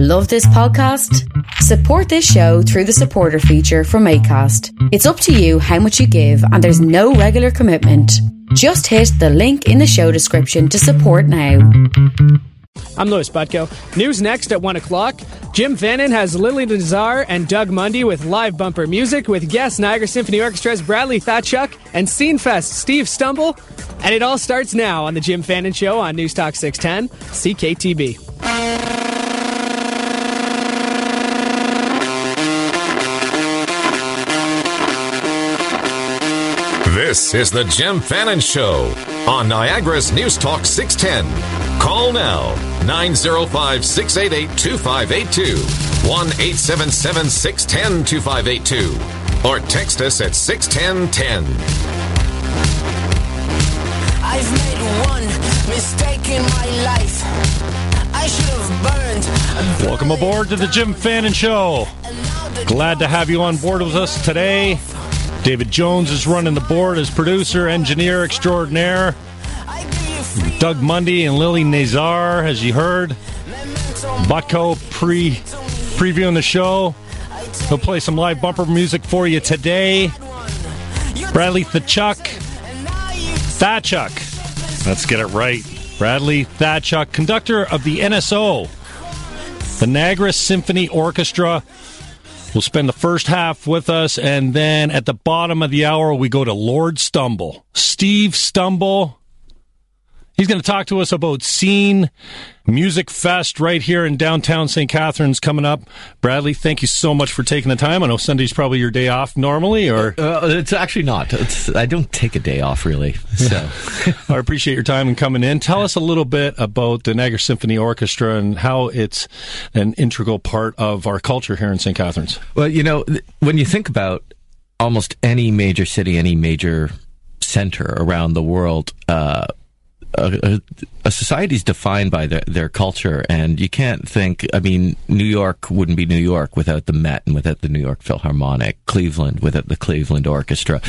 Love this podcast? Support this show through the supporter feature from ACAST. It's up to you how much you give, and there's no regular commitment. Just hit the link in the show description to support now. I'm Louis Butko. News next at 1 o'clock. Jim Fannin has Lily Nazar and Doug Mundy with live bumper music with guest Niagara Symphony Orchestra's Bradley Thachuk and Scenefest Steve Stumble. And it all starts now on the Jim Fannin Show on News Talk 610, CKTB. This is the Jim Fannin Show on Niagara's News Talk 610. Call now 905 688 2582 1 877 610 2582 or text us at 61010. I've made one mistake in my life. I should have burned. Welcome aboard to the Jim Fannin Show. Glad to have you on board with us today. David Jones is running the board as producer, engineer extraordinaire. Doug Mundy and Lily Nazar, as you heard. Butko pre previewing the show. He'll play some live bumper music for you today. Bradley Thachuk. Thachuk. Let's get it right. Bradley Thachuk, conductor of the NSO, the Niagara Symphony Orchestra. Will spend the first half with us, and then at the bottom of the hour, we go to Lord Stumble. Steve Stumble. He's going to talk to us about Scene Music Fest right here in downtown St. Catharines coming up. Bradley, thank you so much for taking the time. I know Sunday's probably your day off normally, or Uh, it's actually not. It's, I don't take a day off really. So I appreciate your time and coming in. Tell us a little bit about the Niagara Symphony Orchestra and how it's an integral part of our culture here in St. Catharines. Well, you know, when you think about almost any major city, any major center around the world, uh, a, a, a society is defined by their, their culture, and you can't think. I mean, New York wouldn't be New York without the Met and without the New York Philharmonic. Cleveland without the Cleveland Orchestra.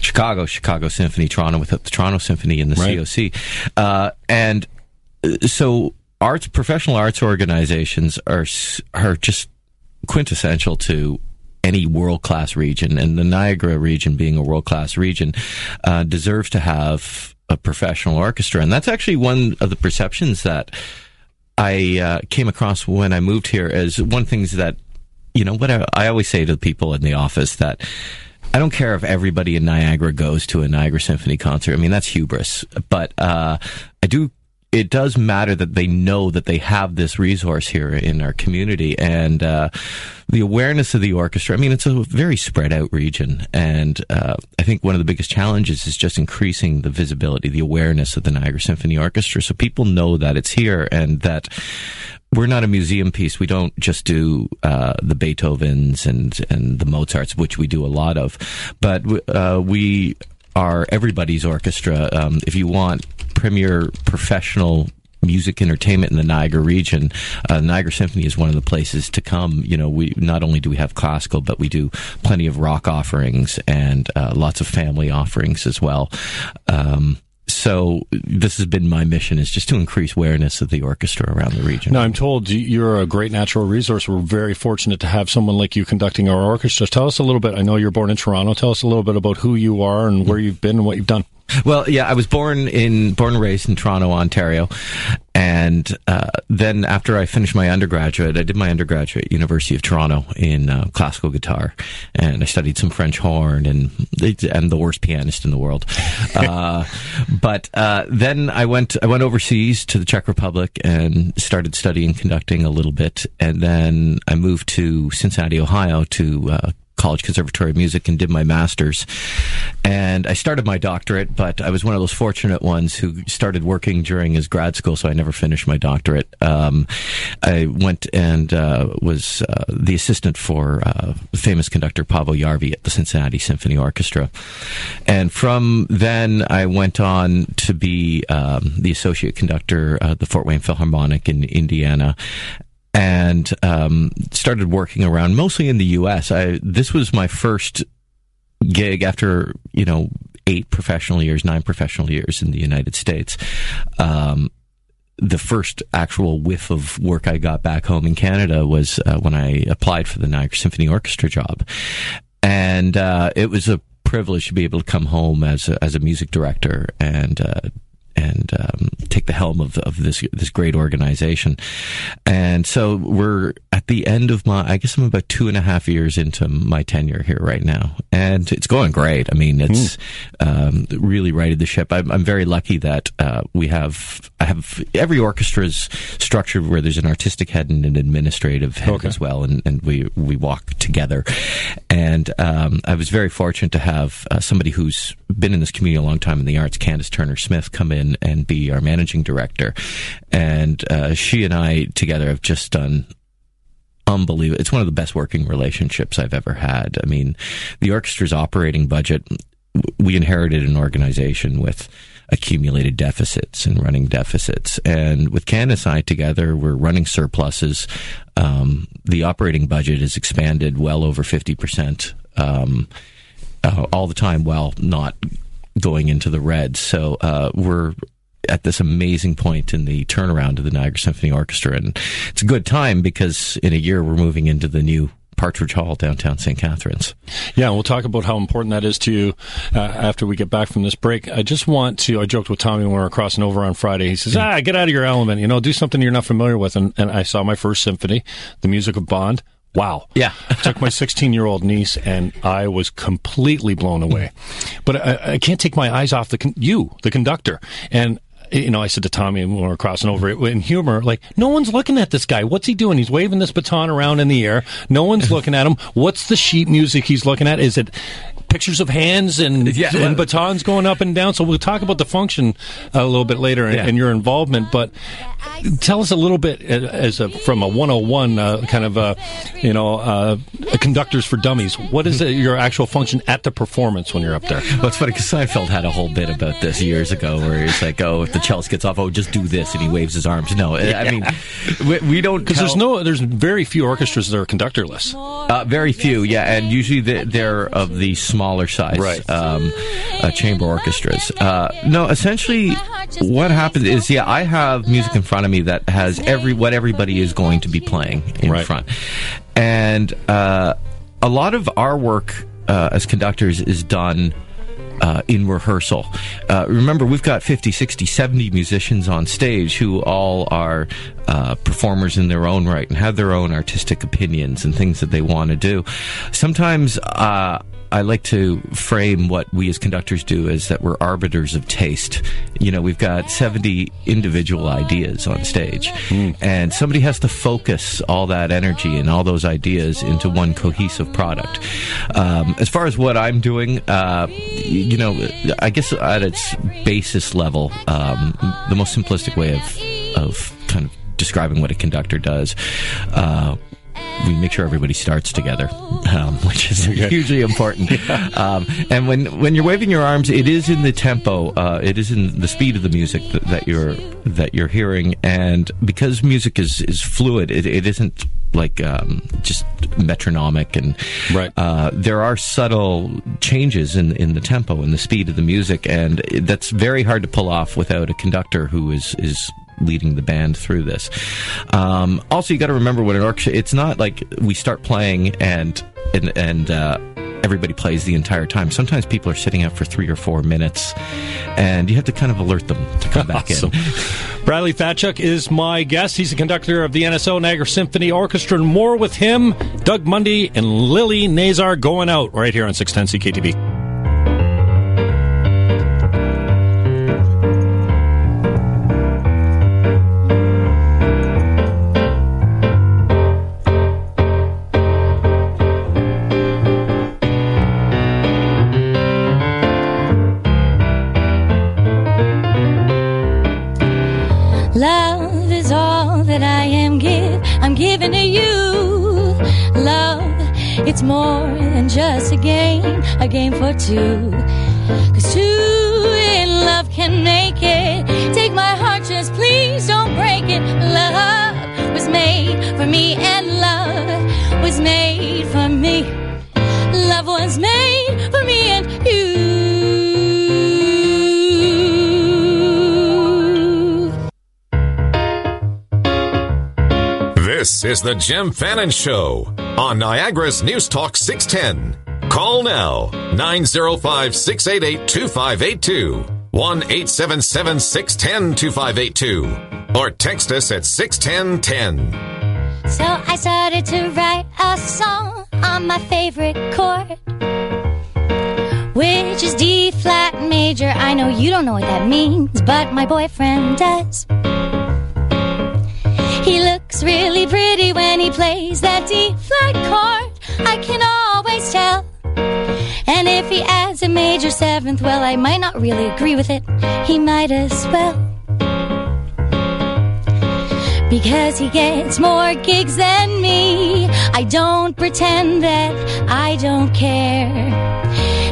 Chicago, Chicago Symphony. Toronto without the Toronto Symphony and the Right. COC. Uh, and uh, so, arts, professional arts organizations are are just quintessential to any world class region, and the Niagara region being a world class region uh, deserves to have a professional orchestra, and that's actually one of the perceptions that I uh, came across when I moved here as one things that you know what I, I always say to the people in the office that. I don't care if everybody in Niagara goes to a Niagara Symphony concert. I mean, that's hubris. But uh, I do. It does matter that they know that they have this resource here in our community, and uh, the awareness of the orchestra. I mean, it's a very spread out region, and uh, I think one of the biggest challenges is just increasing the visibility, the awareness of the Niagara Symphony Orchestra, so people know that it's here and that we're not a museum piece. We don't just do uh, the Beethovens and and the Mozarts, which we do a lot of, but uh, we are everybody's orchestra. Um, if you want premier professional music entertainment in the Niagara region, uh, Niagara Symphony is one of the places to come. You know, we not only do we have classical, but we do plenty of rock offerings and uh, lots of family offerings as well. Um, so this has been my mission is just to increase awareness of the orchestra around the region. Now, I'm told you- you're a great natural resource. We're very fortunate to have someone like you conducting our orchestra. Tell us a little bit. I know you're born in Toronto. Tell us a little bit about who you are and where you've been and what you've done. Well, yeah, I was born in born and raised in Toronto, Ontario, and uh, then after I finished my undergraduate, I did my undergraduate at University of Toronto in uh, classical guitar, and I studied some French horn, and and the worst pianist in the world. uh, but uh, then I went I went overseas to the Czech Republic and started studying conducting a little bit, and then I moved to Cincinnati, Ohio, to uh, College Conservatory of Music and did my master's. And I started my doctorate, but I was one of those fortunate ones who started working during his grad school, so I never finished my doctorate. Um, I went and uh, was uh, the assistant for uh, the famous conductor Paavo Järvi at the Cincinnati Symphony Orchestra. And from then, I went on to be um, the associate conductor at the Fort Wayne Philharmonic in Indiana and um, started working around mostly in the U.S. I, this was my first gig after you know eight professional years, nine professional years in the United States. Um, the first actual whiff of work I got back home in Canada was uh, when I applied for the Niagara Symphony Orchestra job, and uh, it was a privilege to be able to come home as a, as a music director and uh, and um, take the helm of, of this this great organization. And so we're at the end of my, I guess I'm about two and a half years into my tenure here right now, and it's going great. I mean, it's um, really righted the ship. I'm, I'm very lucky that uh, we have I have every orchestra is structured where there's an artistic head and an administrative head Okay. as well, and, and we we walk together. And um, I was very fortunate to have uh, somebody who's been in this community a long time in the arts, Candace Turner Smith, come in and be our managing director. And uh, she and I together have just done unbelievable. It's one of the best working relationships I've ever had. I mean, the orchestra's operating budget, we inherited an organization with accumulated deficits and running deficits. And with Candace and I together, we're running surpluses. Um, the operating budget is expanded well over 50%. Um, uh, all the time while not going into the red. So uh, we're at this amazing point in the turnaround of the Niagara Symphony Orchestra, and it's a good time because in a year we're moving into the new Partridge Hall downtown St. Catharines. Yeah, we'll talk about how important that is to you uh, after we get back from this break. I just want to. I joked with Tommy when we were crossing over on Friday. He says, "Ah, get out of your element. You know, do something you're not familiar with." And, and I saw my first symphony, the music of Bond. Wow. Yeah. I Took my 16 year old niece, and I was completely blown away. But I, I can't take my eyes off the con- you, the conductor, and. You know, I said to Tommy when we were crossing over it in humor, like, no one's looking at this guy. What's he doing? He's waving this baton around in the air. No one's looking at him. What's the sheet music he's looking at? Is it pictures of hands and, Yeah. and batons going up and down? So we'll talk about the function a little bit later and, Yeah. and your involvement. But tell us a little bit uh, as a, from a 101 uh, kind of uh, you know uh, conductors for dummies. What is uh your actual function at the performance when you're up there? Well, it's funny because Seinfeld had a whole bit about this years ago, where he's like, "Oh, if the cellist gets off, oh, just do this," and he waves his arms. No, I mean, we, we don't Because there's no, there's very few orchestras that are conductorless. Uh, very few, yeah, and usually they- they're of the smaller size Right. um, uh, chamber orchestras. Uh, no, essentially, what happens is, yeah, I have music in front of me that has every what everybody is going to be playing in Right. front, and uh, a lot of our work uh, as conductors is done uh, in rehearsal. Uh, remember, we've got 50, 60, 70 musicians on stage who all are uh, performers in their own right and have their own artistic opinions and things that they want to do. Sometimes, uh, I like to frame what we as conductors do as that we're arbiters of taste. You know, we've got 70 individual ideas on stage, and somebody has to focus all that energy and all those ideas into one cohesive product. Um, as far as what I'm doing, uh, you know, I guess at its basis level, um, the most simplistic way of, of kind of describing what a conductor does. Uh, we make sure everybody starts together, um, which is hugely important. Um, and when when you're waving your arms, it is in the tempo, uh, it is in the speed of the music that, that you're that you're hearing, and because music is is fluid, it, it isn't like um, just metronomic and Right. uh, there are subtle changes in in the tempo and the speed of the music, and that's very hard to pull off without a conductor who is is leading the band through this. Um, also, you got to remember when an orchestra, it's not like we start playing and and and. Uh, Everybody plays the entire time. Sometimes people are sitting out for three or four minutes, and you have to kind of alert them to come back Awesome. in. Bradley Thachuk is my guest. He's the conductor of the NSO Niagara Symphony Orchestra. And more with him, Doug Mundy and Lily Nazar going out right here on 610 CKTB. More than just a game, a game for two. Cause two in love can make it. Take my heart, just please don't break it. Love was made for me, and love was made for me. Love was made for me and you. This is the Jim Fannin Show on Niagara's News Talk 610. Call now 905 688 2582 1 877 610 2582 or text us at 61010. So I started to write a song on my favorite chord, which is D flat major. I know you don't know what that means, but my boyfriend does. He looks really pretty when he plays that D flat chord. I can always tell. And if he adds a major seventh, well, I might not really agree with it. He might as well. Because he gets more gigs than me. I don't pretend that I don't care.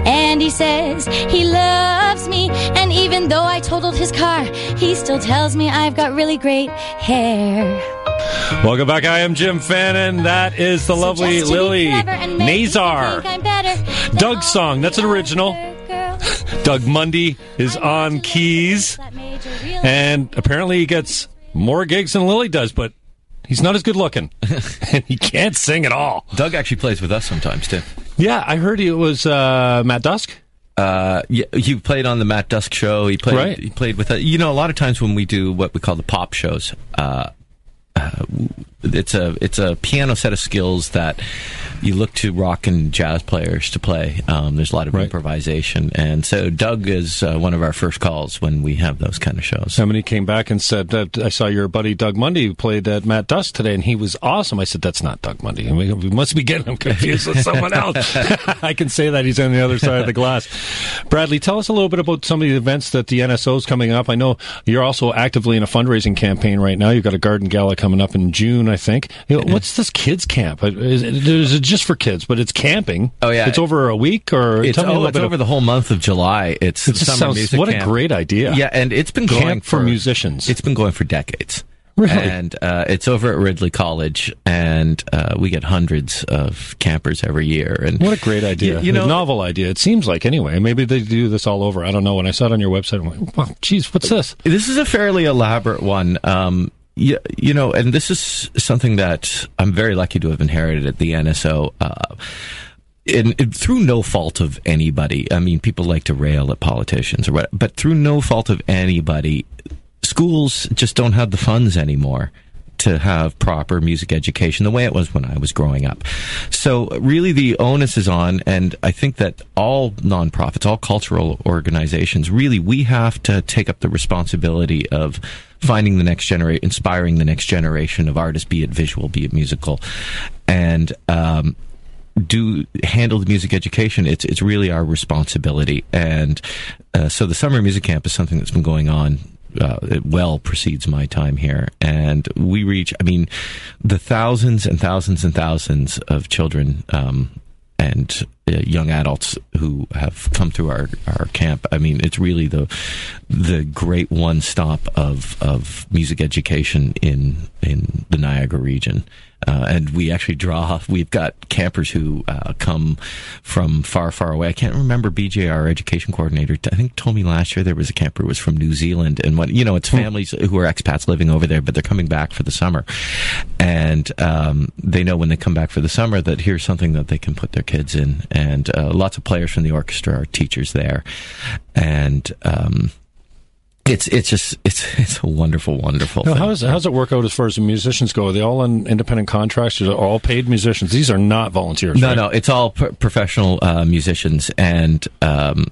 And he says he loves me. And even though I totaled his car, he still tells me I've got really great hair. Welcome back. I am Jim Fannin. That is the lovely Lily clever and make me Nazar. think I'm better than Doug's song. That's an original. Doug Mundy is on keys, and apparently he gets more gigs than Lily does, but he's not as good looking, and he can't sing at all. Doug actually plays with us sometimes too. Yeah, I heard it was uh, Matt Dusk. Uh, yeah, he played on the Matt Dusk show. He played. Right. He played with. Uh, you know, a lot of times when we do what we call the pop shows, uh, uh, it's a it's a piano set of skills that you look to rock and jazz players to play. Um, there's a lot of Right. improvisation, and so Doug is uh, one of our first calls when we have those kind of shows. Somebody came back and said, I saw your buddy Doug Mundy who played at Matt Dusk today, and he was awesome. I said, That's not Doug Mundy. We, we must be getting him confused with someone else. I can say that he's on the other side of the glass. Bradley, tell us a little bit about some of the events that the NSO is coming up. I know you're also actively in a fundraising campaign right now. You've got a garden gala coming up in June, I think. What's this kids camp? Is it, is it just for kids, but it's camping? Oh, yeah. It's over a week, or It's, tell me oh, it's over of, the whole month of July. It's It summer sounds music what a great idea. Yeah, and it's been going Camp for musicians. It's been going for decades. Really? And uh, it's over at Ridley College, and uh, we get hundreds of campers every year. And What a great idea. You, you know, a novel idea. It seems like, anyway. Maybe they do this all over. I don't know. When I saw it on your website, I went, wow, geez, what's this? this is a fairly elaborate one. Um, you, you know, and this is something that I'm very lucky to have inherited at the NSO. Uh, in- through no fault of anybody. I mean, people like to rail at politicians or what, but through no fault of anybody, schools just don't have the funds anymore to have proper music education the way it was when I was growing up. So really the onus is on, and I think that all nonprofits, all cultural organizations, really we have to take up the responsibility of finding the next generation, inspiring the next generation of artists, be it visual, be it musical. And, um, do handle the music education. It's it's really our responsibility, and uh, so the summer music camp is something that's been going on. Uh, it well precedes my time here, and we reach. I mean, the thousands and thousands and thousands of children um, and uh, young adults who have come through our, our camp. I mean, it's really the the great one stop of of music education in in the Niagara region. Uh, and we actually draw. We've got campers who uh, come from far, far away. I can't remember BJ, our education coordinator. I think told me last year there was a camper who was from New Zealand, and what you know, it's families who are expats living over there, but they're coming back for the summer, and um, they know when they come back for the summer that here's something that they can put their kids in, and uh, lots of players from the orchestra are teachers there, and. Um, it's it's just it's it's a wonderful wonderful. Now, thing. how, is, how does it work out as far as the musicians go? Are they all on independent contracts? Are all paid musicians? These are not volunteers. No, right? no, it's all pro- professional uh, musicians, and um,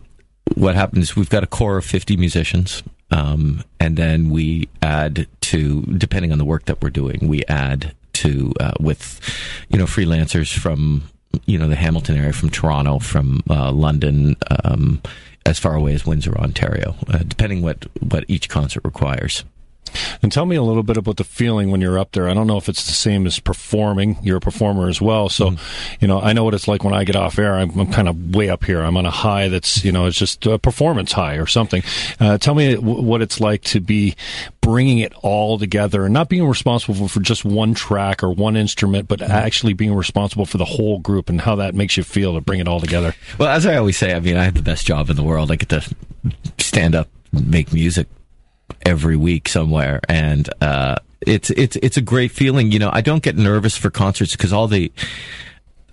what happens? We've got a core of fifty musicians, um, and then we add to, depending on the work that we're doing, we add to uh, with, you know, freelancers from you know the Hamilton area, from Toronto, from uh, London. Um, as far away as Windsor, Ontario, uh, depending what, what each concert requires. And tell me a little bit about the feeling when you're up there. I don't know if it's the same as performing. You're a performer as well, so you know I know what it's like when I get off air. I'm, I'm kind of way up here. I'm on a high that's you know it's just a performance high or something. Uh, tell me w- what it's like to be bringing it all together and not being responsible for just one track or one instrument, but actually being responsible for the whole group and how that makes you feel to bring it all together. Well, as I always say, I mean, I have the best job in the world. I get to stand up, and make music every week somewhere, and uh, it's it's it's a great feeling. You know, I don't get nervous for concerts because all the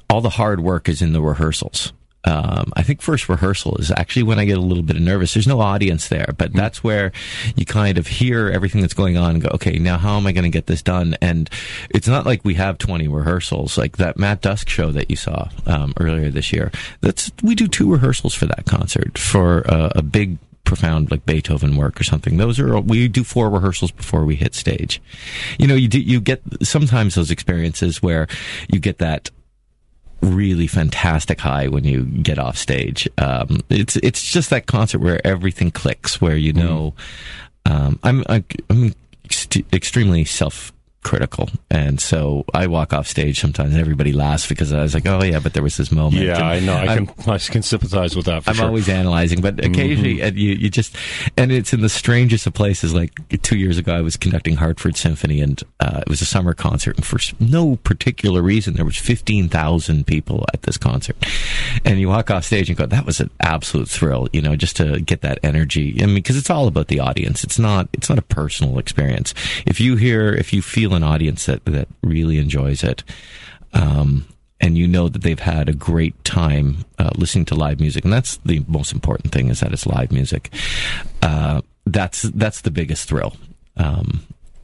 all the hard work is in the rehearsals. Um, I think first rehearsal is actually when I get a little bit nervous. There's no audience there, but that's where you kind of hear everything that's going on and go, okay, now how am I going to get this done? And it's not like we have 20 rehearsals, like that Matt Dusk show that you saw um, earlier this year. That's we do two rehearsals for that concert for uh, a big profound like Beethoven work or something. Those are we do four rehearsals before we hit stage. You know, you do, you get sometimes those experiences where you get that really fantastic high when you get off stage. Um, it's it's just that concert where everything clicks, where you know. Um, I'm I, I'm ext- extremely self critical, and so I walk off stage sometimes, and everybody laughs because I was like, "Oh yeah," but there was this moment. Yeah, I know. I I'm- can I can sympathize with that. For I'm sure. always analyzing, but occasionally and you, you just, and it's in the strangest of places. Like two years ago, I was conducting Hartford Symphony, and uh, it was a summer concert, and for no particular reason, there was fifteen thousand people at this concert. And you walk off stage and go, "That was an absolute thrill," you know, just to get that energy. I mean, because it's all about the audience. It's not, it's not a personal experience. If you hear, if you feel an audience that that really enjoys it. Um, and you know that they've had a great time uh, listening to live music, and that's the most important thing is that it's live music. Uh, that's that's the biggest thrill. Um,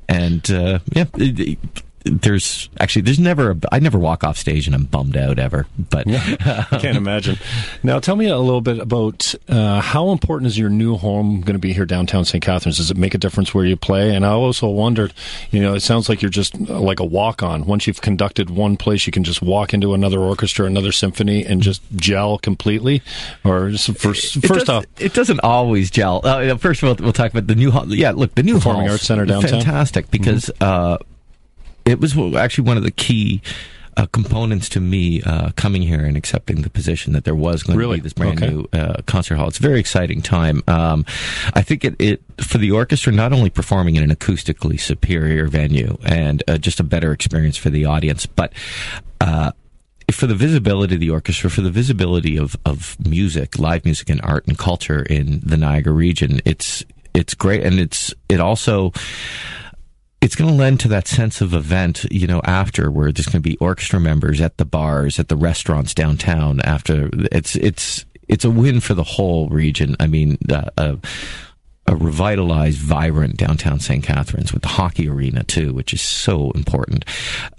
and uh, yeah, it- it- there's actually there's never a, I never walk off stage and I'm bummed out ever. But I can't imagine. Now, tell me a little bit about uh, how important is your new home going to be here downtown St. Catharines? Does it make a difference where you play? And I also wondered, you know, it sounds like you're just uh, like a walk on. Once you've conducted one place, you can just walk into another orchestra, another symphony, and just gel completely. Or just first, It first does- off, it doesn't always gel. Uh, first of all, we'll talk about the new hall. Yeah, look, the new Performing Arts Center downtown? Mm-hmm. fantastic because uh, it was actually one of the key. Uh, components to me uh, coming here and accepting the position that there was going Really? to be this brand Okay. new uh, concert hall. It's a very exciting time. Um, I think it, it for the orchestra not only performing in an acoustically superior venue and uh, just a better experience for the audience, but uh, for the visibility of the orchestra, for the visibility of, of music, live music and art and culture in the Niagara region, it's it's great, and it's it also it's going to lend to that sense of event, you know, after where there's going to be orchestra members at the bars, at the restaurants downtown. After it's it's it's a win for the whole region. I mean, uh, a, a revitalized, vibrant downtown St. Catharines with the hockey arena too, which is so important.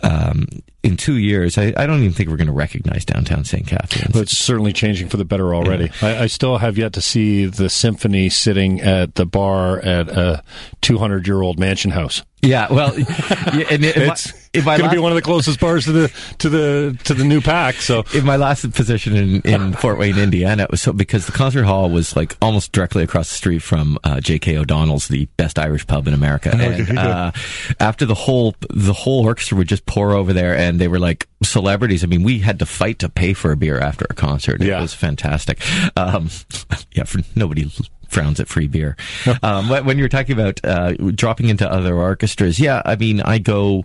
Um, in two years, I, I don't even think we're going to recognize downtown St. Catharines. But it's certainly changing for the better already. I, I still have yet to see the symphony sitting at the bar at a 200 year old mansion house. yeah, well, yeah, and if I- It's if I going to be one of the closest bars to the to the to the new PAC. So in my last position in, in Fort Wayne, Indiana, it was so because the concert hall was like almost directly across the street from uh, J.K. O'Donnell's, the best Irish pub in America. And uh, after the whole the whole orchestra would just pour over there, and they were like celebrities. I mean, we had to fight to pay for a beer after a concert. It Yeah. was fantastic. Um, yeah, for nobody frowns at free beer. um, when when you're talking about uh, dropping into other orchestras, yeah, I mean, I go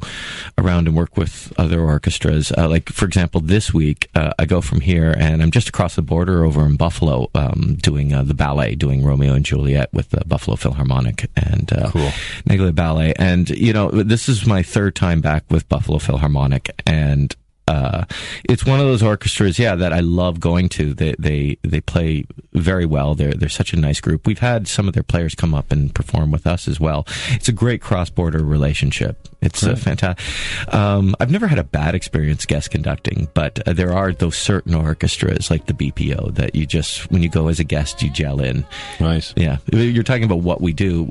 around and work with other orchestras. Uh, like, for example, this week, uh, I go from here and I'm just across the border over in Buffalo um, doing uh, the ballet, doing Romeo and Juliet with the Buffalo Philharmonic and uh, Cool. Neglia Ballet. And, you know, this is my third time back with Buffalo Philharmonic. And uh, it's one of those orchestras, yeah, that I love going to. They they they play very well. They're they're such a nice group. We've had some of their players come up and perform with us as well. It's a great cross border relationship. It's uh, fantastic. Um, I've never had a bad experience guest conducting, but uh, there are those certain orchestras like the BPO that you just when you go as a guest you gel in. nice. Yeah, you're talking about what we do.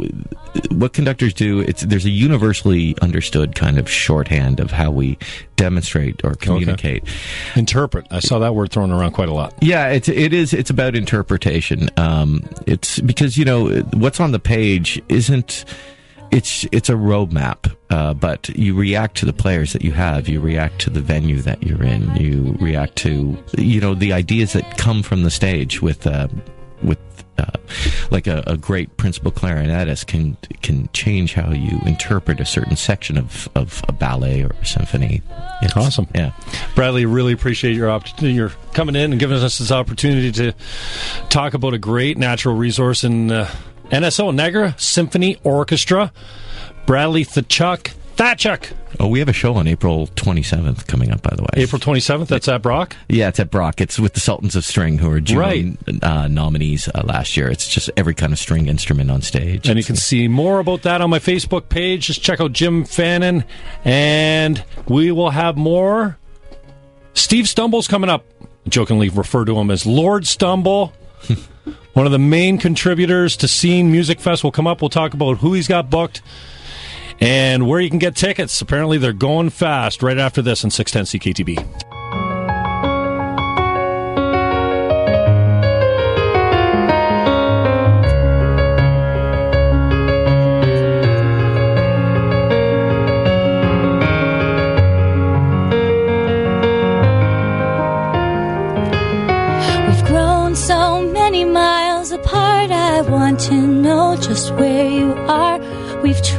What conductors do. It's there's a universally understood kind of shorthand of how we demonstrate or communicate. Interpret. I saw that word thrown around quite a lot. Yeah, it's it is it's about interpretation. Um, it's because you know what's on the page isn't. It's it's a roadmap, uh, but you react to the players that you have. You react to the venue that you're in. You react to you know the ideas that come from the stage with uh, with uh, like a, a great principal clarinetist can can change how you interpret a certain section of, of a ballet or a symphony. It's- Awesome. yeah. Bradley, really appreciate your opportunity. You're coming in and giving us this opportunity to talk about a great natural resource in uh, NSO Niagara Symphony Orchestra. Bradley Thachuk. Thachuk. Oh, we have a show on April 27th coming up, by the way. April 27th. That's at Brock. Yeah, it's at Brock. It's with the Sultans of String, who are Juno Right. uh, nominees uh, last year. It's just every kind of string instrument on stage. And you can see more about that on my Facebook page. Just check out Jim Fannin. And we will have more. Steve Stumble's coming up. I jokingly refer to him as Lord Stumble. One of the main contributors to Scene Music Fest will come up. We'll talk about who he's got booked and where you can get tickets. Apparently, they're going fast right after this on 610 CKTB.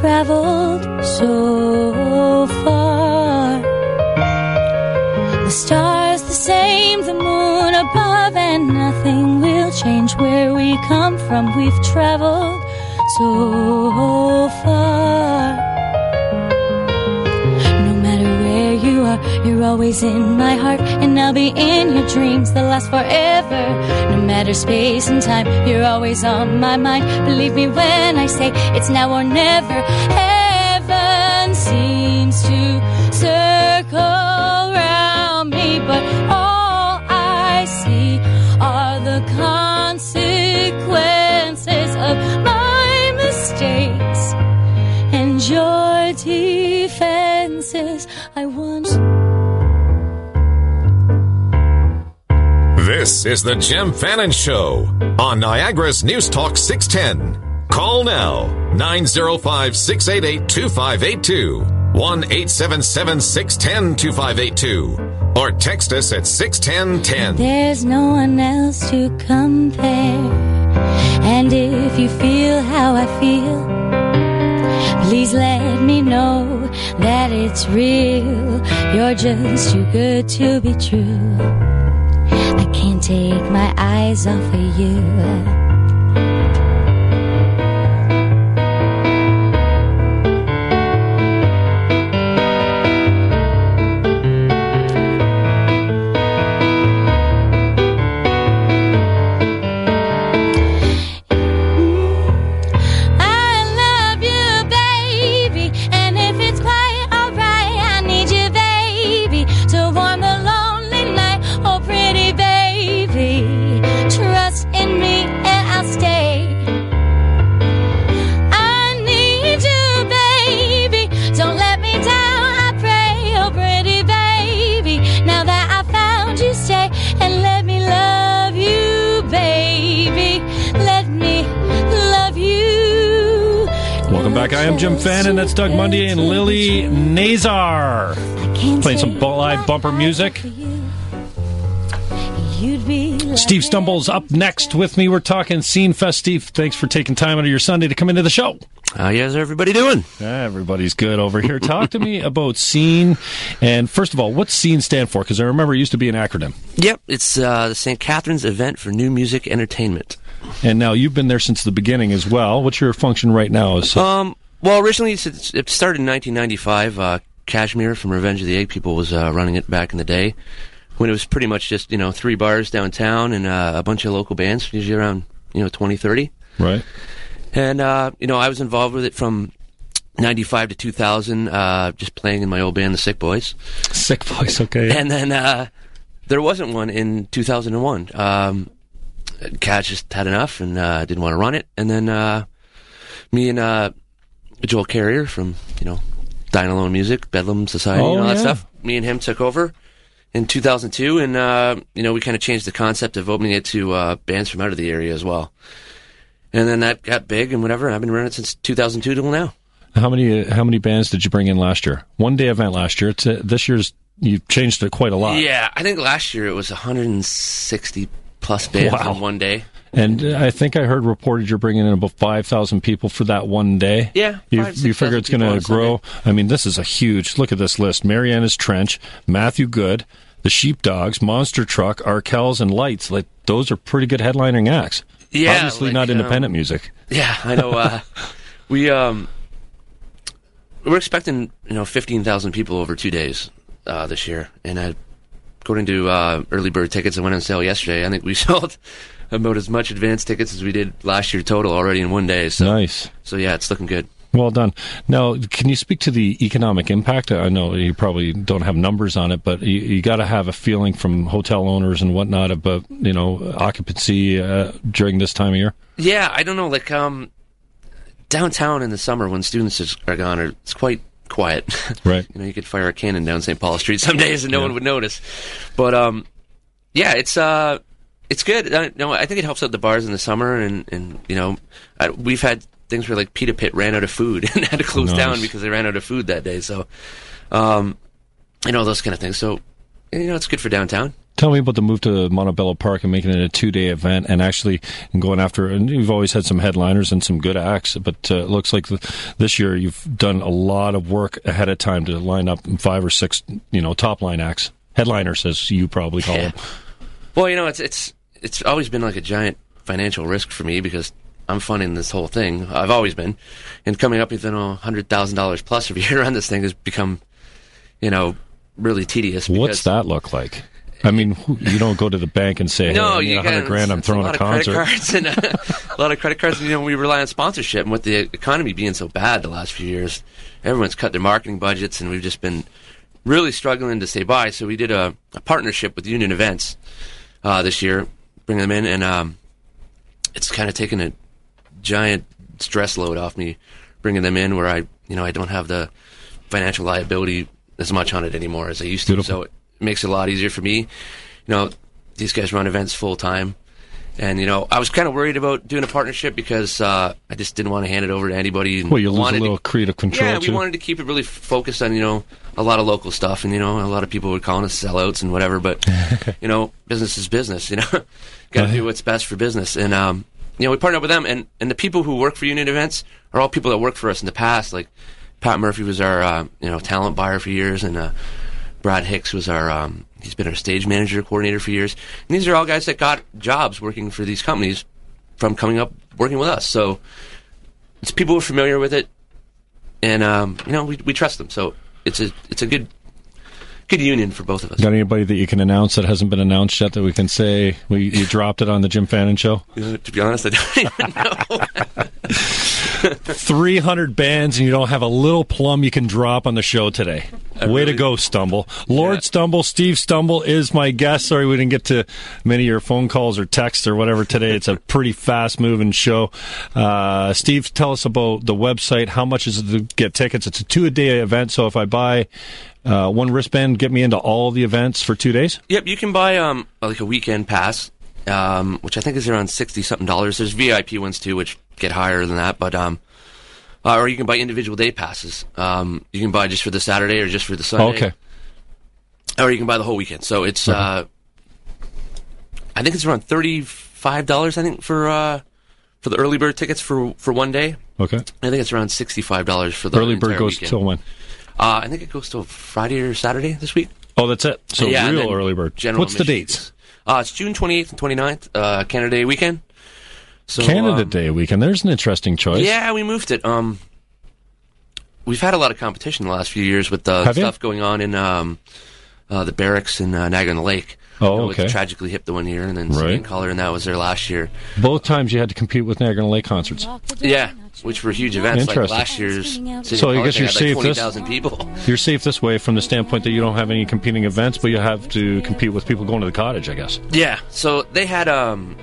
Traveled so far. The stars the same, the moon above, and nothing will change where we come from. We've traveled so far. No matter where you are, you're always in my heart, and I'll be in your dreams that last forever. No matter space and time, you're always on my mind. Believe me when I say it's now or never. Heaven seems to circle round me, but all I see are the consequences of my mistakes and your defenses. I want. This is the Jim Fannin Show on Niagara's News Talk 610. Call now 905 688 2582 1 877 610 2582 or text us at 61010. There's no one else to compare. And if you feel how I feel, please let me know that it's real. You're just too good to be true. I can't take my eyes off of you. Back. I am Jim Fannin. That's Doug Mundy and Lily Nazar. Playing some live bumper music. Steve Stumble's up next with me. We're talking Scene Fest. Steve, thanks for taking time out of your Sunday to come into the show. How you guys everybody doing? Everybody's good over here. Talk to me about Scene. And first of all, what's Scene stand for? Because I remember it used to be an acronym. Yep, it's uh, the St. Catharines event for new music entertainment. And now you've been there since the beginning as well. What's your function right now? Is Um, well, originally it started in 1995. Uh, Kashmir from Revenge of the Egg People was uh, running it back in the day when it was pretty much just you know three bars downtown and uh, a bunch of local bands, usually around you know 20, 30. right? And uh, you know I was involved with it from 95 to 2000, uh, just playing in my old band, the Sick Boys. Sick Boys, okay. And then uh, there wasn't one in 2001. Um, Cat just had enough and uh, didn't want to run it. And then uh, me and uh, Joel Carriere from you know Dine Alone Music, Bedlam Society, Oh, and all that stuff. Me and him took over in 2002, and uh, you know we kind of changed the concept of opening it to uh, bands from out of the area as well. And then that got big and whatever. And I've been running it since 2002 till now. How many how many bands did you bring in last year? One day event last year. It's, uh, this year's you've changed it quite a lot. Yeah, I think last year it was 160 plus bands Wow. on one day. And uh, I think I heard reported you're bringing in about five thousand people for that one day. Yeah, you, five, you figure it's going to grow. I mean, this is a huge. Look at this list: Marianas Trench, Matthew Good, the Sheepdogs, Monster Truck, Arkells, and Lights. Like those are pretty good headlining acts. Yeah, obviously like, not um, independent music. Yeah, I know. Uh, we um, we're expecting you know fifteen thousand people over two days uh, this year, and uh, according to uh, early bird tickets that went on sale yesterday, I think we sold about as much advance tickets as we did last year total already in one day. So Nice. so yeah, it's looking good. Well done. Now, can you speak to the economic impact? I know you probably don't have numbers on it, but you, you got to have a feeling from hotel owners and whatnot about you know occupancy uh, during this time of year. Yeah, I don't know. Like um, downtown in the summer when students are gone, it's quite quiet. Right. you know, you could fire a cannon down St. Paul Street some days and no one would notice. But um, yeah, it's uh, it's good. I, no, I think it helps out the bars in the summer, and and you know, I, we've had things where like Pita Pit ran out of food and had to close Nice. down because they ran out of food that day. So, um, you know, those kind of things. So, you know, it's good for downtown. Tell me about the move to Montebello Park and making it a two-day event, and actually going after. And you've always had some headliners and some good acts, but uh, it looks like th this year you've done a lot of work ahead of time to line up five or six, you know, top line acts, headliners, as you probably call Yeah. them. Well, you know, it's it's it's always been like a giant financial risk for me because I'm funding this whole thing. I've always been, and coming up with you know hundred thousand dollars plus every year on this thing has become, you know, really tedious. What's that look like? I mean, you don't go to the bank and say, No, "Hey, I need you a hundred grand. I'm throwing a a, concert." cards and uh, a lot of credit cards. You know, we rely on sponsorship, and with the economy being so bad the last few years, everyone's cut their marketing budgets, and we've just been really struggling to stay by. So we did a, a partnership with Union Events uh, this year, bring them in, and um, it's kind of taken a giant stress load off me bringing them in, where I, you know, I don't have the financial liability as much on it anymore as I used to. Beautiful. So it makes it a lot easier for me. You know, these guys run events full time. And you know, I was kind of worried about doing a partnership because uh, I just didn't want to hand it over to anybody. And Well, you lose a wanted to- little creative control yeah, we wanted to keep it really focused on you know a lot of local stuff, and you know a lot of people were calling us sellouts and whatever. But you know, business is business. You know, got to do what's best for business. And um, you know, we partnered up with them, and and the people who work for Union Events are all people that worked for us in the past. Like Pat Murphy was our uh, you know talent buyer for years, and uh, Brad Hicks was our um, he's been our stage manager coordinator for years. And these are all guys that got jobs working for these companies from coming up working with us. So it's people who are familiar with it, and um, you know we we trust them. So it's a it's a good good union for both of us. Got anybody that you can announce that hasn't been announced yet that we can say we you dropped it on the Jim Fannin show? To be honest, I don't even know. 300 bands and you don't have a little plum you can drop on the show today. Way to go, Stumble. Lord Yeah. Stumble, Steve Stumble is my guest. Sorry we didn't get to many of your phone calls or texts or whatever today. It's a pretty fast moving show. Uh, Steve, tell us about the website. How much is it to get tickets? It's a two a day event, so if I buy uh, one wristband, get me into all the events for two days? Yep, you can buy um like a weekend pass, um, which I think is around sixty something dollars. There's VIP ones too, which get higher than that, but um, uh, or you can buy individual day passes. Um, you can buy just for the Saturday or just for the Sunday. Okay. Or you can buy the whole weekend. So it's uh, I think it's around thirty five dollars. I think for uh for the early bird tickets for for one day. Okay. I think it's around sixty five dollars for the Early bird goes weekend. till when? Uh, I think it goes till Friday or Saturday this week. Oh, that's it. So Yeah, real early bird. general What's the dates? Uh, it's June 28th and 29th, uh, Canada Day weekend. So, Canada um, Day weekend. There's an interesting choice. Yeah, we moved it. Um, we've had a lot of competition the last few years with the you? stuff going on in um, uh, the barracks in uh, Niagara on the Lake. Oh, You know, okay. Tragically hip the one year, and then Right. Skin Color, and that was their last year. Both times you had to compete with Niagara Lake concerts. Yeah, which were huge events. Like Interesting. last year's. So I guess you're safe Like this- people. You're safe this way from the standpoint that you don't have any competing events, but you have to compete with people going to the cottage, I guess. Yeah, so they had um,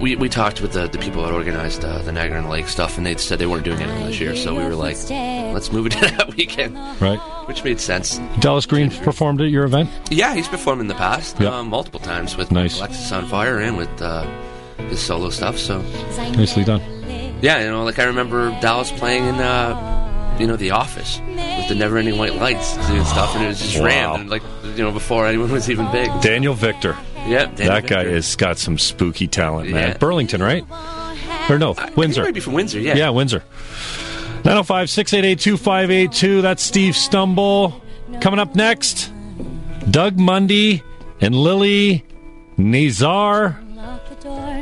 we we talked with the, the people that organized uh, the Niagara and Lake stuff, and they said they weren't doing anything this year. So we were like, let's move it to that weekend, Right? which made sense. Dallas Green performed at your event. Yeah, he's performed in the past, Yeah. um, multiple times with Nice. Alexisonfire and with uh, his solo stuff. So Nicely done. yeah, you know, like I remember Dallas playing in uh, you know The Office with the Never Ending White Lights and stuff, and it was just Wow. rammed, and like you know before anyone was even big. Daniel Victor. Yeah, Danny that guy has got some spooky talent, man. Yeah. Burlington, right? Or no, I Windsor. he might be from Windsor. Yeah, Yeah, Windsor. 905 688 2582. That's Steve Stumble. Coming up next, Doug Mundy and Lily Nazar.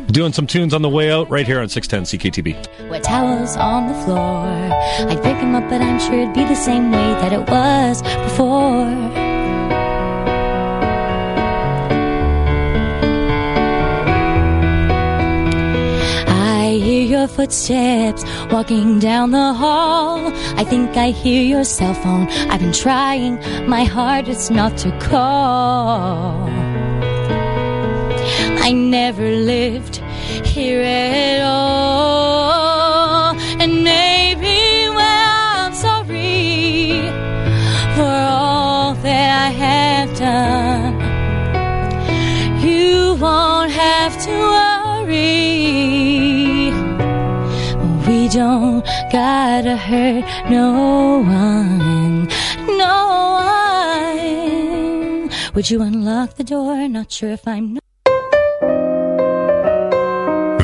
Doing some tunes on the way out right here on 610 CKTB. Wet towels on the floor. I'd pick 'em up, but I'm sure it'd be the same way that it was before. Footsteps walking down the hall. I think I hear your cell phone. I've been trying my hardest not to call. I never lived here at all. And maybe, well, I'm sorry for all that I have done. You won't have to worry. Gotta hurt no one, no one. Would you unlock the door? Not sure if I'm.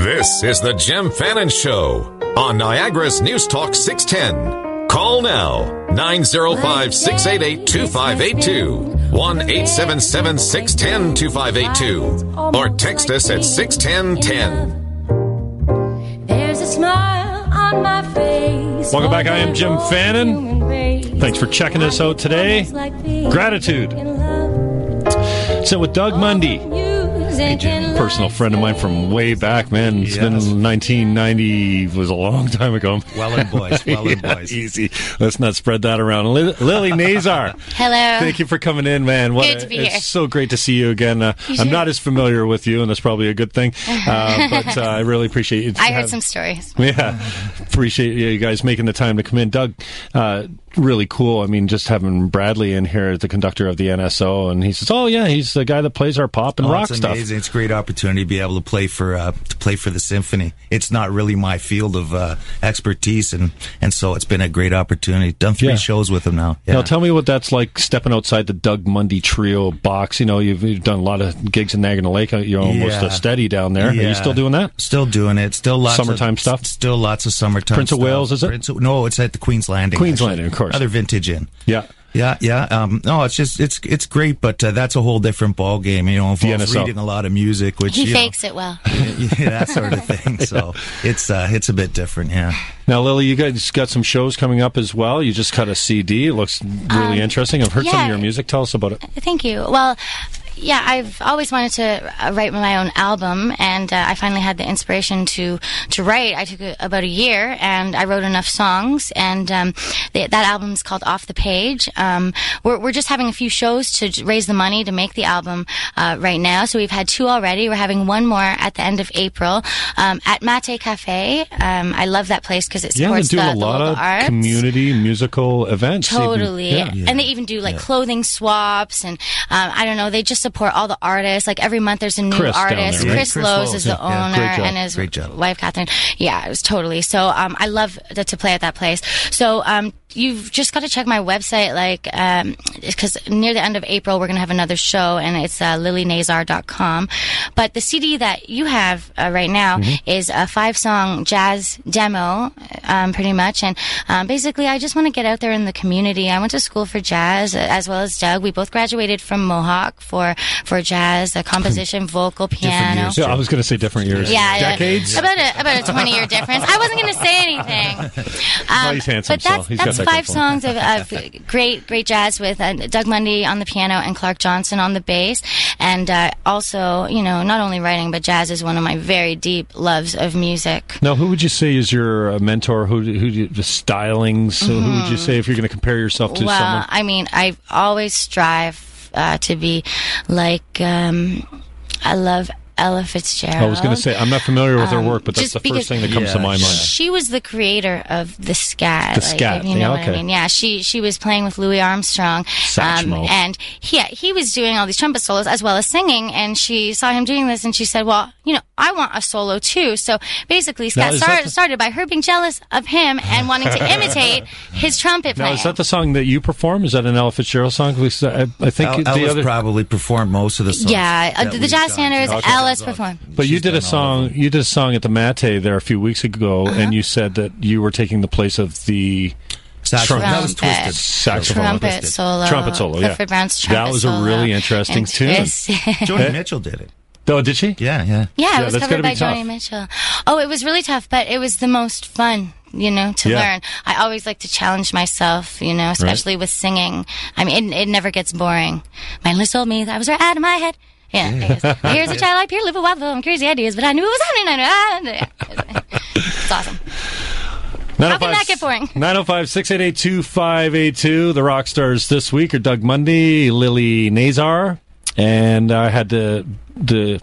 This is the Jim Fannin Show on Niagara's News Talk 610. Call now 905 688 2582 1 877 610 2582 or text us at 61010. There's a smile on my face. Welcome back. I am Jim Fannin. Thanks for checking us out today. Gratitude. Sit with Doug Mundy. Personal friend of mine from way back, man. It's been 1990. Was a long time ago. Welland boys, Welland Yeah, boys. Easy. Let's not spread that around. Li- Lily Nazar. Hello. Thank you for coming in, man. What Good a- to be it's here. so great to see you again. Uh, You I'm not as familiar with you, and that's probably a good thing. Uh, but uh, I really appreciate you. I heard have- some stories. yeah, appreciate you guys making the time to come in. Doug, uh, really cool. I mean, just having Bradley in here, the conductor of the NSO, and he says, "Oh yeah, he's the guy that plays our pop and Oh, rock it's stuff." amazing. It's a great opportunity to be able to play for uh, to play for the symphony. It's not really my field of uh, expertise, and and so it's been a great opportunity. Done three Yeah. shows with him now. Yeah. Now, tell me what that's like stepping outside the Doug Mundy Trio box. You know, you've, you've done a lot of gigs in Niagara-on-the Lake. You're almost Yeah. a steady down there. Are you still doing that? Still doing it. Still lots Summertime of, stuff? Still lots of summertime. Prince of stuff. Wales, is it? Prince of- no, it's at the Queen's Landing. Queen's actually. Landing, of course. Another vintage in. Yeah. Yeah, yeah. Um, no, it's just it's it's great, but uh, that's a whole different ball game. You know, The involves NSL. reading a lot of music, which He you fakes it well. yeah, that sort of thing. So it's uh, it's a bit different. Yeah. Now, Lily, you guys got some shows coming up as well. You just cut a CD. It looks really interesting. I've heard some of Um, your music. Tell us about it. Thank you. Well, yeah, I've always wanted to uh, write my own album, and uh, I finally had the inspiration to to write. I took a, about a year, and I wrote enough songs, and um, the, that album is called Off the Page. Um, we're we're just having a few shows to raise the money to make the album uh, right now. So we've had two already. We're having one more at the end of April um, at Mate Cafe. Um, I love that place because it Yeah, supports doing the, a the lot local of arts. community musical events. even. Totally. Yeah. And they even do like clothing swaps and um, I don't know, they just support all the artists. Like every month there's a new Chris down artist. there, right? Chris, Chris Lowe's Lowe's, is the yeah, yeah. owner Great job. and his Great job. wife Catherine. Yeah, it was totally. So um, I love to, to play at that place. So um, you've just got to check my website like because near the end of April we're going to have another show and it's uh, lilynazar.com. But the CD that you have uh, right now Mm-hmm. is a five song jazz demo um, pretty much and um, basically I just want to get out there in the community. I went to school for jazz as well as Doug. We both graduated from Mohawk for for jazz, uh, composition, vocal, piano. years. Yeah, I was going to say different years. Yeah, yeah. Decades. About a about a twenty year difference. I wasn't going to say anything. Um, he's handsome, but that's so he's that's that five songs of, of great great jazz with uh, Doug Mundy on the piano and Clark Johnson on the bass, and uh, also you know not only writing but jazz is one of my very deep loves of music. Now, who would you say is your uh, mentor? Who, who do you- the stylings? So who would you say if you're going to compare yourself to Mm-hmm. well, someone? I mean, I always strive uh, to be like um, I love Ella Fitzgerald. I was going to say I'm not familiar with her Um, work, but that's the because- first thing that comes to my mind. She was the creator of the scat. The like, scat, you know yeah, what okay. I mean. Yeah, she she was playing with Louis Armstrong, um, and he he was doing all these trumpet solos as well as singing. And she saw him doing this, and she said, "Well, you know, I want a solo too." So basically, scat is that started, the- started by her being jealous of him and wanting to imitate his trumpet Now, playing. is that the song that you perform? Is that an Ella Fitzgerald song? Because I, I think El- the Ellis other. probably performed most of the songs. yeah, uh, the jazz done. standards. Okay. Ellis performed. But you did a done all of song. You did a song at the Mate there a few weeks ago, Uh-huh. and you said that you were taking the place of the Saxophone. That was Trumpet. twisted. saxophone. Trumpet Twisted. solo. Trumpet solo, yeah. Clifford Brown's trumpet That was a solo. really interesting And tune. twist- Joni Mitchell did it. Oh, did she? Yeah, yeah. Yeah, it was that's covered by be. Joni Mitchell. Oh, it was really tough, but it was the most fun, you know, to Yeah. learn. I always like to challenge myself, you know, especially with singing. I mean, it, it never gets boring. My list told me that I was right out of my head. Yeah. Here's a child I pure live a wild and crazy ideas, but I knew it was happening. I knew- It's awesome. How can that get boring? 905 688 2582. The rock stars this week are Doug Mundy, Lily Nazar, and I had to, the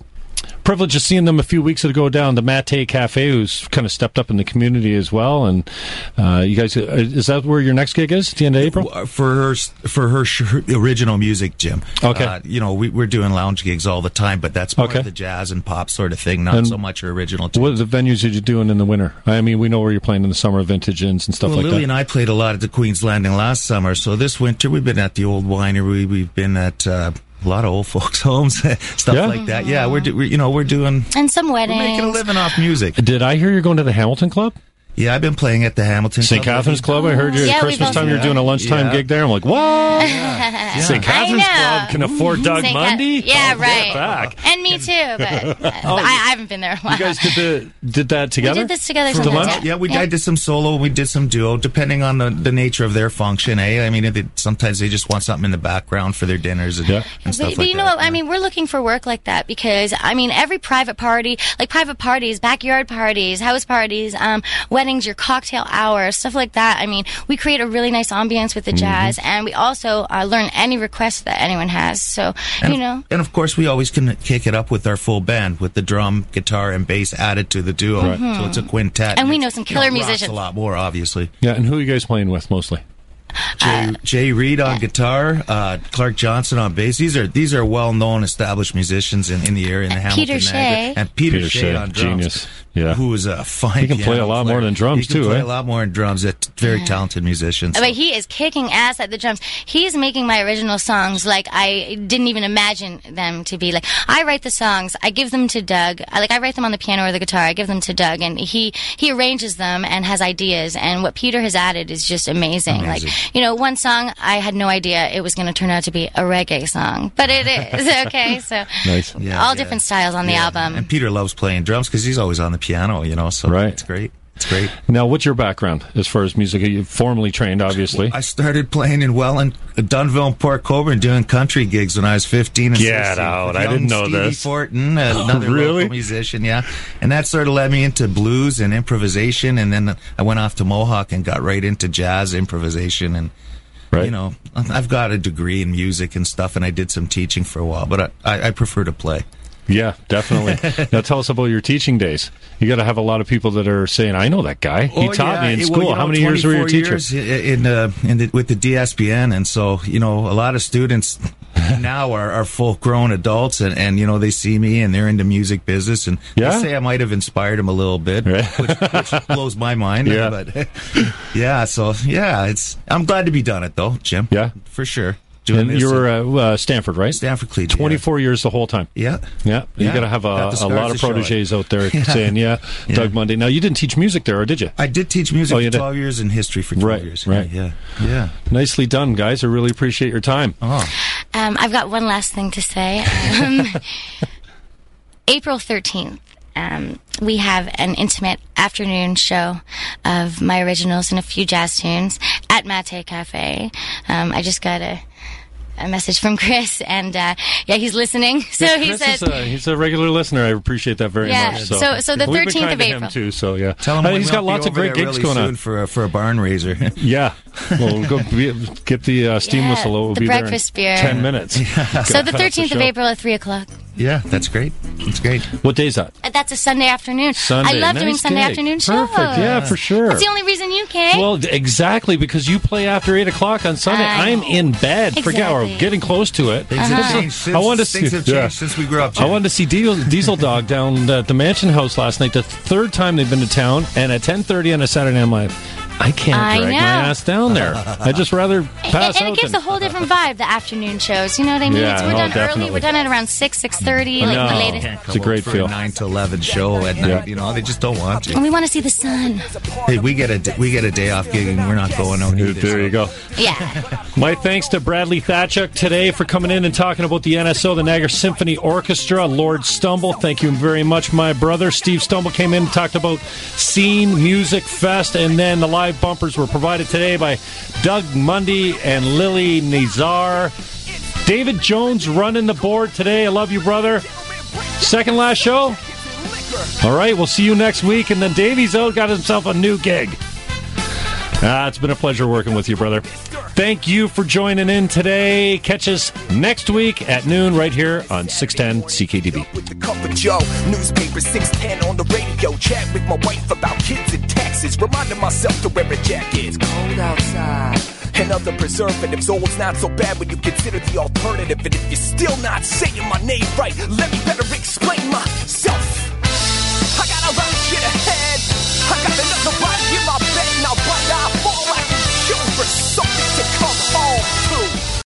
privilege of seeing them a few weeks ago down the Mate Cafe, who's kind of stepped up in the community as well. And uh, you guys, uh, is that where your next gig is at the end of April? for her for her original music, Jim. Okay. Uh, you know, we, we're doing lounge gigs all the time, but that's more Okay. of the jazz and pop sort of thing, not And so much her original. What are the venues are you doing in the winter? I mean, we know where you're playing in the summer, vintage inns and stuff well, like Lily that. and I played a lot at the Queen's Landing last summer, so this winter we've been at the old winery. We've been at uh, a lot of old folks' homes, stuff Yeah? like that. Yeah, we're, do, we're you know we're doing And some we're weddings. making a living off music. Did I hear you're going to the Hamilton Club? Yeah, I've been playing at the Hamilton St. Catharines Club. I heard you Yeah, at we've Christmas also- time. You're doing a lunchtime Yeah. gig there. I'm like, what? St. Catharines. Club can afford Doug St. Ca- Yeah, Oh, right. Back. And me too, but, uh, but I, I haven't been there a while. You guys did the did that together. We did this together For the lunch? Yeah, we I did some solo, we did some duo, depending on the, the nature of their function. Eh? I mean, it, sometimes they just want something in the background for their dinners and, Yeah. and stuff But, but you know that. what? I mean, we're looking for work like that because I mean, every private party, like private parties, backyard parties, house parties, um, weddings, your cocktail hour, stuff like that. I mean, we create a really nice ambience with the Mm-hmm. jazz, and we also uh, learn any requests that anyone has. So and, you know, and of course, we always can kick it up with our full band with the drum, guitar, and bass added to the duo. So it's a quintet. And we know some you killer musicians. A lot more, obviously. Yeah, and who are you guys playing with mostly? Jay, Jay Reed on guitar, uh, Clark Johnson on bass. These are these are well known, established musicians in, in the area in the Hamilton. Peter Shea. and Peter, Peter Shea Shea, on drums. genius. Yeah. who is a fine. He can play a piano lot more than drums, he can too, Play eh? a lot more than drums. A t- very talented musician. so- But he is kicking ass at the drums. He's making my original songs like I didn't even imagine them to be. Like I write the songs, I give them to Doug. I, like I write them on the piano or the guitar. I give them to Doug, and he he arranges them and has ideas. And what Peter has added is just amazing. Amazing. Like you know, one song I had no idea it was going to turn out to be a reggae song, but it is okay. So Nice. Yeah, all yeah. different styles on the Yeah. album. And Peter loves playing drums because he's always on the piano, you know. So Right. it's great. It's great. Now, what's your background as far as music? You formally trained, obviously. I started playing in Welland, uh, Dunnville, and Port Colborne doing country gigs when I was 15 and Get 16. out. I didn't know Stevie this. Fortin, another Really? local musician, yeah. And that sort of led me into blues and improvisation. And then I went off to Mohawk and got right into jazz improvisation. And, Right. you know, I've got a degree in music and stuff, and I did some teaching for a while, but I, I, I prefer to play. Yeah, definitely. now, tell us about your teaching days. You got to have a lot of people that are saying, "I know that guy. He Oh, taught yeah. me in Well, school." you How many years were you a 24 teacher? years in uh, in the, with the DSBN, and so you know a lot of students now are, are full grown adults, and, and you know they see me and they're into music business, and Yeah? they say I might have inspired them a little bit, Right. which, which blows my mind. Yeah. but yeah, so yeah, it's I'm glad to be done it though, Jim. Yeah. for sure. Doing And this you were at uh, uh, Stamford, right? Stamford Collegiate. yeah. Twenty-four years the whole time. Yeah. Yeah, you Yeah. got to have a, a lot of to show it. proteges out there saying, "Yeah, Yeah. Doug Mundy. Now, you didn't teach music there, or did you? I did teach music Oh, you for did? 12 years and history for 12 Right, years. right. Yeah, yeah. Nicely done, guys. I really appreciate your time. Oh, Um, I've got one last thing to say. Um, April 13th, um, we have an intimate afternoon show of my originals and a few jazz tunes at Mate Cafe. Um, I just got a, a message from Chris, and uh, yeah, he's listening. So he Chris said, is a, he's a regular listener. I appreciate that very Yeah, much. so- so the 13th kind of to him, April. too. So yeah, tell him Uh, he's got lots of great gigs really going soon on. for a, for a barn raiser. Yeah, well, we'll go be, get the uh, steam Yeah, whistle. We'll the be breakfast there in beer. ten minutes. so the Cut off 13th of. April at 3 o'clock. Yeah, that's great. That's great. What day is that? Uh, That's a Sunday afternoon. Sunday. I love doing Sunday gig. afternoon shows. Perfect. Yeah, for sure. That's the only reason you came. Well, d- exactly because you play after eight o'clock on Sunday. I I'm know. in bed. Forget or Exactly. getting close to it. Things have changed since, I wanted to things see- have changed yeah. since we grew up. I Jim. wanted to see Diesel, Diesel Dog down at the Mansion House last night. The third time they've been to town, and at ten thirty on a Saturday, I'm like, I can't I drag know. my ass down there. I'd just rather pass and, and out. it gives than- a whole different vibe. The afternoon shows, you know what I mean? Yeah, it's, we're no, done definitely. early. We're done at around six, six thirty, like No. the latest. It's a great feel. A Nine to eleven show at night. Yeah. You know, they just don't want to. And we want to see the sun. Hey, we get a d- we get a day off gig and we're not going out either. There you go. Yeah. My thanks to Bradley Thachuk today for coming in and talking about the NSO, the Niagara Symphony Orchestra. Lord Stumble, thank you very much, my brother. Steve Stumble came in and talked about Scene Music Fest, and then the live bumpers were provided today by Doug Mundy and Lily Nazar. David Jones running the board today. I love you, brother. Second last show. All right, we'll see you next week. And then Davey's out, got himself a new gig. Ah, it's been a pleasure working with you, brother. Thank you for joining in today. Catch us next week at noon right here on 610 CKTB. With the cup of Joe, newspaper 610 on the radio. Chat with my wife about kids and taxes. Reminding myself to wear a jacket. It's cold outside. And other preservatives. Oh, it's not so bad when you consider the alternative. And if you're still not saying my name right, let me better explain myself. I got a lot of shit ahead. I got another body.